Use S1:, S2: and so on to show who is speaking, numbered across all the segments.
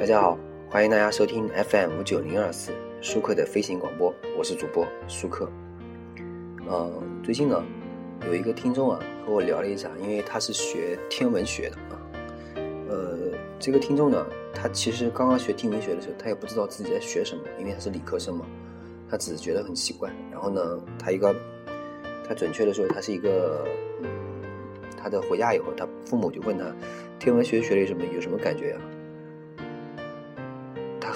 S1: 大家好，欢迎大家收听 FM 五九零二四舒克的飞行广播，我是主播舒克。呃，最近呢，有一个听众啊和我聊了一下，因为他是学天文学的啊。呃，这个听众呢，他其实刚刚学天文学的时候，他也不知道自己在学什么，因为他是理科生嘛，他只是觉得很奇怪。然后呢，他一个，他准确的说，他是一个，他的回家以后，他父母就问他，天文学学了什么，有什么感觉呀？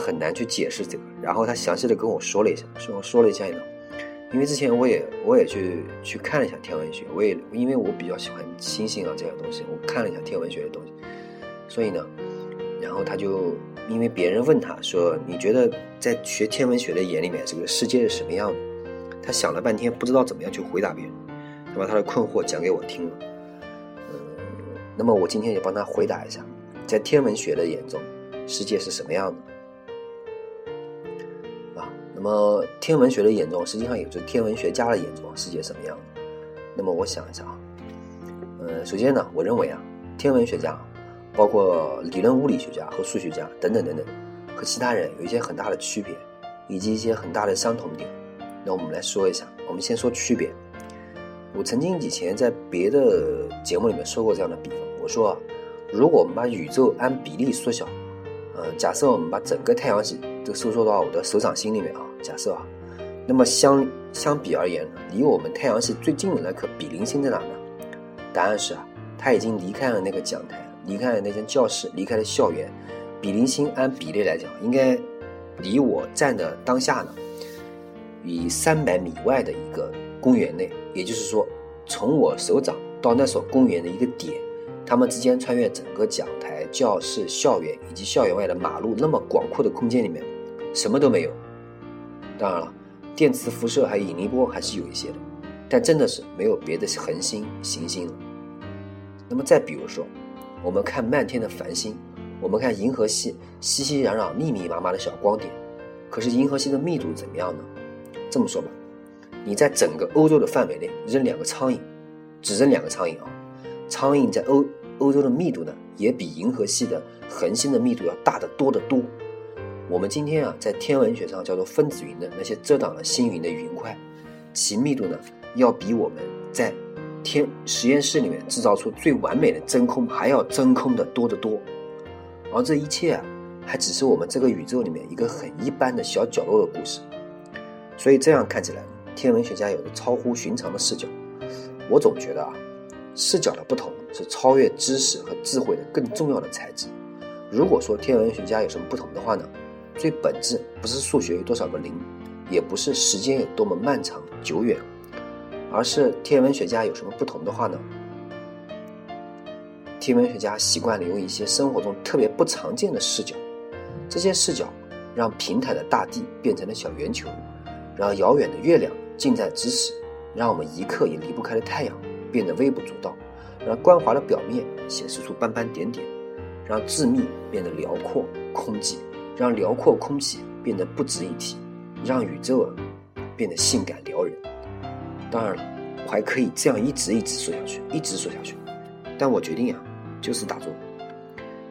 S1: 很难去解释这个，然后他详细的跟我说了一下，说说了一下呢，因为之前我也我也去去看了一下天文学，我也因为我比较喜欢星星啊这样东西，我看了一下天文学的东西，所以呢，然后他就因为别人问他说，你觉得在学天文学的眼里面，这个世界是什么样的？他想了半天，不知道怎么样去回答别人，他把他的困惑讲给我听了，嗯，那么我今天也帮他回答一下，在天文学的眼中，世界是什么样的？那么天文学的眼中，实际上也就是天文学家的眼中，世界什么样的？那么我想一下啊，呃，首先呢，我认为啊，天文学家，包括理论物理学家和数学家等等等等，和其他人有一些很大的区别，以及一些很大的相同点。那我们来说一下，我们先说区别。我曾经以前在别的节目里面说过这样的比方，我说啊，如果我们把宇宙按比例缩小，呃，假设我们把整个太阳系都收缩到我的手掌心里面啊。假设啊，那么相相比而言呢，离我们太阳系最近的那颗比邻星在哪呢？答案是啊，它已经离开了那个讲台，离开了那间教室，离开了校园。比邻星按比例来讲，应该离我站的当下呢，以三百米外的一个公园内。也就是说，从我手掌到那所公园的一个点，它们之间穿越整个讲台、教室、校园以及校园外的马路那么广阔的空间里面，什么都没有。当然了，电磁辐射还有引力波还是有一些的，但真的是没有别的恒星行星了。那么再比如说，我们看漫天的繁星，我们看银河系熙熙攘攘、密密麻麻的小光点，可是银河系的密度怎么样呢？这么说吧，你在整个欧洲的范围内扔两个苍蝇，只扔两个苍蝇啊，苍蝇在欧欧洲的密度呢，也比银河系的恒星的密度要大得多得多。我们今天啊，在天文学上叫做分子云的那些遮挡了星云的云块，其密度呢，要比我们在天实验室里面制造出最完美的真空还要真空的多得多。而这一切啊，还只是我们这个宇宙里面一个很一般的小角落的故事。所以这样看起来，天文学家有着超乎寻常的视角。我总觉得啊，视角的不同是超越知识和智慧的更重要的材质。如果说天文学家有什么不同的话呢？最本质不是数学有多少个零，也不是时间有多么漫长久远，而是天文学家有什么不同的话呢？天文学家习惯了用一些生活中特别不常见的视角，这些视角让平坦的大地变成了小圆球，让遥远的月亮近在咫尺，让我们一刻也离不开的太阳变得微不足道，让光滑的表面显示出斑斑点点，让致密变得辽阔空寂。让辽阔空气变得不值一提，让宇宙啊变得性感撩人。当然了，我还可以这样一直一直说下去，一直说下去。但我决定啊，就是打住。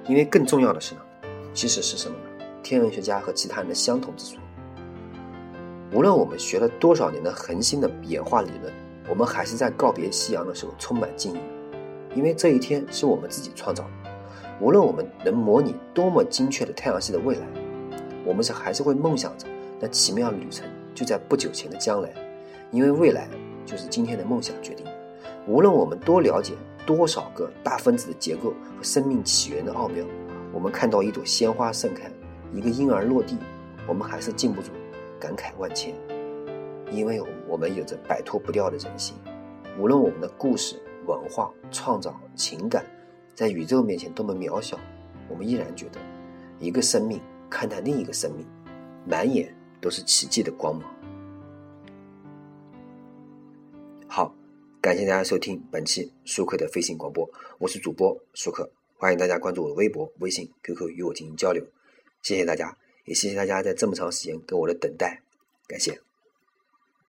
S1: 因为更重要的是呢，其实是什么呢？天文学家和其他人的相同之处。无论我们学了多少年的恒星的演化理论，我们还是在告别夕阳的时候充满敬意，因为这一天是我们自己创造的。无论我们能模拟多么精确的太阳系的未来，我们是还是会梦想着那奇妙的旅程就在不久前的将来，因为未来就是今天的梦想决定。无论我们多了解多少个大分子的结构和生命起源的奥妙，我们看到一朵鲜花盛开，一个婴儿落地，我们还是禁不住感慨万千，因为我们有着摆脱不掉的人性。无论我们的故事、文化、创造、情感。在宇宙面前多么渺小，我们依然觉得，一个生命看待另一个生命，满眼都是奇迹的光芒。好，感谢大家收听本期舒克的飞行广播，我是主播舒克，欢迎大家关注我的微博、微信、QQ 与我进行交流，谢谢大家，也谢谢大家在这么长时间跟我的等待，感谢。